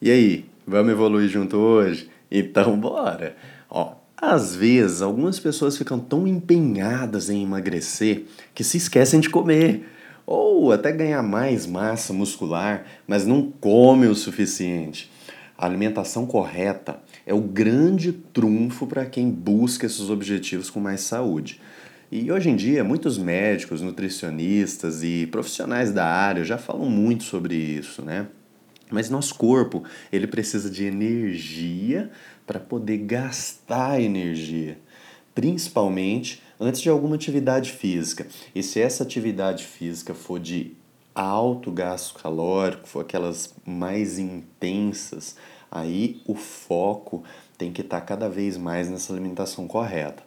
E aí, vamos evoluir junto hoje? Então bora! Ó, às vezes algumas pessoas ficam tão empenhadas em emagrecer que se esquecem de comer. Ou até ganhar mais massa muscular, mas não come o suficiente. A alimentação correta é o grande trunfo para quem busca esses objetivos com mais saúde. E hoje em dia, muitos médicos, nutricionistas e profissionais da área já falam muito sobre isso, né? Mas nosso corpo, ele precisa de energia para poder gastar energia, principalmente antes de alguma atividade física. E se essa atividade física for de alto gasto calórico, for aquelas mais intensas, aí o foco tem que estar tá cada vez mais nessa alimentação correta.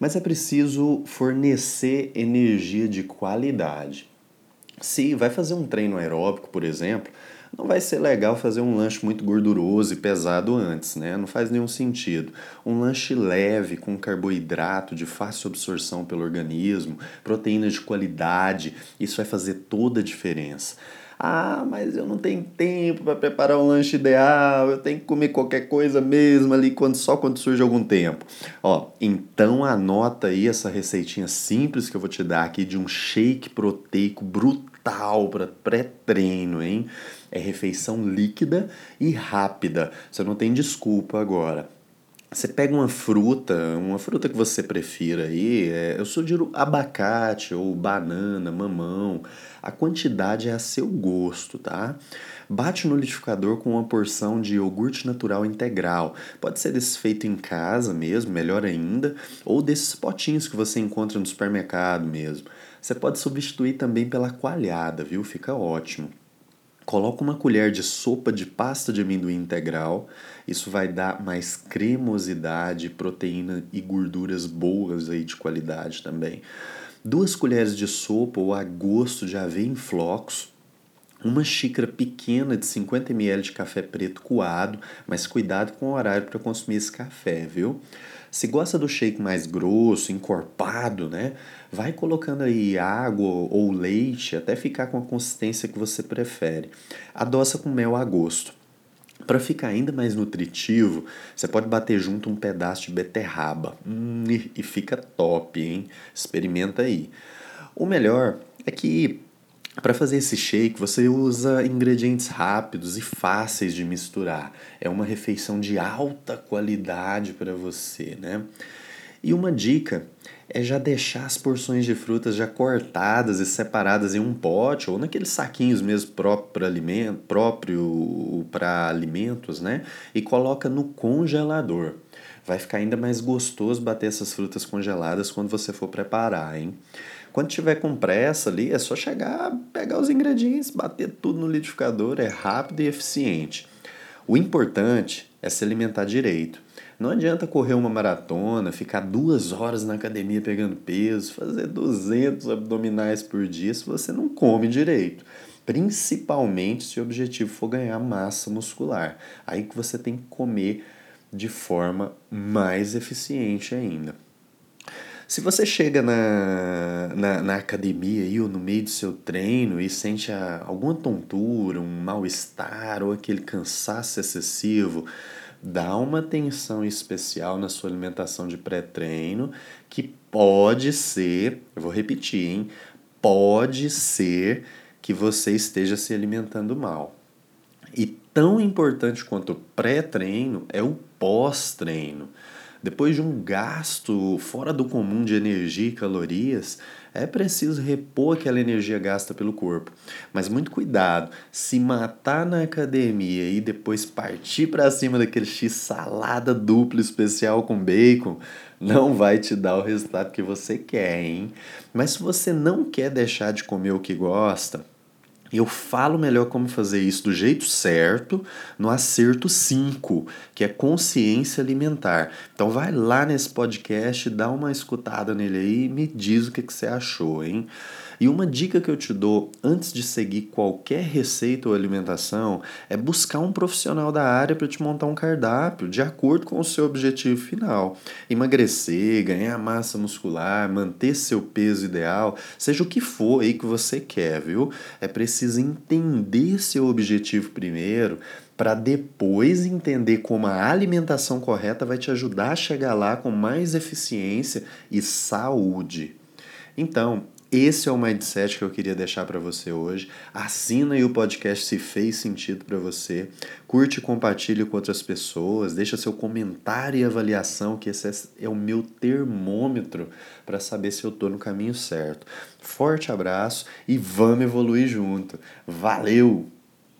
Mas é preciso fornecer energia de qualidade. Se vai fazer um treino aeróbico, por exemplo, não vai ser legal fazer um lanche muito gorduroso e pesado antes, né? Não faz nenhum sentido. Um lanche leve, com carboidrato de fácil absorção pelo organismo, proteínas de qualidade, isso vai fazer toda a diferença. Ah, mas eu não tenho tempo para preparar um lanche ideal, eu tenho que comer qualquer coisa mesmo ali quando, só quando surge algum tempo. Ó, então anota aí essa receitinha simples que eu vou te dar aqui de um shake proteico brutal para pré-treino, hein? É refeição líquida e rápida. Você não tem desculpa agora. Você pega uma fruta, uma fruta que você prefira aí, é, eu sugiro abacate ou banana, mamão. A quantidade é a seu gosto, tá? Bate no liquidificador com uma porção de iogurte natural integral. Pode ser desse feito em casa mesmo, melhor ainda, ou desses potinhos que você encontra no supermercado mesmo. Você pode substituir também pela coalhada, viu? Fica ótimo. Coloca uma colher de sopa de pasta de amendoim integral. Isso vai dar mais cremosidade, proteína e gorduras boas aí de qualidade também. Duas colheres de sopa ou a gosto de aveia em flocos. Uma xícara pequena de 50 ml de café preto coado, mas cuidado com o horário para consumir esse café, viu? Se gosta do shake mais grosso, encorpado, né? Vai colocando aí água ou leite até ficar com a consistência que você prefere. Adoça com mel a gosto. Para ficar ainda mais nutritivo, você pode bater junto um pedaço de beterraba. Hum, e fica top, hein? Experimenta aí. O melhor é que para fazer esse shake, você usa ingredientes rápidos e fáceis de misturar. É uma refeição de alta qualidade para você, né? E uma dica é já deixar as porções de frutas já cortadas e separadas em um pote ou naqueles saquinhos mesmo próprio alimento, próprio para alimentos, né? E coloca no congelador. Vai ficar ainda mais gostoso bater essas frutas congeladas quando você for preparar, hein? Quando tiver com pressa ali, é só chegar, pegar os ingredientes, bater tudo no liquidificador, é rápido e eficiente. O importante é se alimentar direito. Não adianta correr uma maratona, ficar duas horas na academia pegando peso, fazer 200 abdominais por dia se você não come direito. Principalmente se o objetivo for ganhar massa muscular. Aí que você tem que comer de forma mais eficiente ainda. Se você chega na, na, na, academia aí, ou no meio do seu treino e sente a, alguma tontura, um mal-estar ou aquele cansaço excessivo, dá uma atenção especial na sua alimentação de pré-treino, que pode ser, eu vou repetir, hein? Pode ser que você esteja se alimentando mal. E tão importante quanto o pré-treino é o pós-treino. Depois de um gasto fora do comum de energia e calorias, é preciso repor aquela energia gasta pelo corpo. Mas muito cuidado, se matar na academia e depois partir para cima daquele X salada dupla especial com bacon, não vai te dar o resultado que você quer, hein? Mas se você não quer deixar de comer o que gosta, eu falo melhor como fazer isso do jeito certo no acerto 5, que é consciência alimentar. Então vai lá nesse podcast, dá uma escutada nele aí e me diz o que, que você achou, hein? E uma dica que eu te dou antes de seguir qualquer receita ou alimentação é buscar um profissional da área para te montar um cardápio de acordo com o seu objetivo final. Emagrecer, ganhar massa muscular, manter seu peso ideal, seja o que for aí que você quer, viu? É preciso entender seu objetivo primeiro para depois entender como a alimentação correta vai te ajudar a chegar lá com mais eficiência e saúde. Então, esse é o mindset que eu queria deixar para você hoje. Assina aí o podcast se fez sentido para você. Curte e compartilhe com outras pessoas. Deixa seu comentário e avaliação, que esse é o meu termômetro para saber se eu estou no caminho certo. Forte abraço e vamos evoluir junto. Valeu!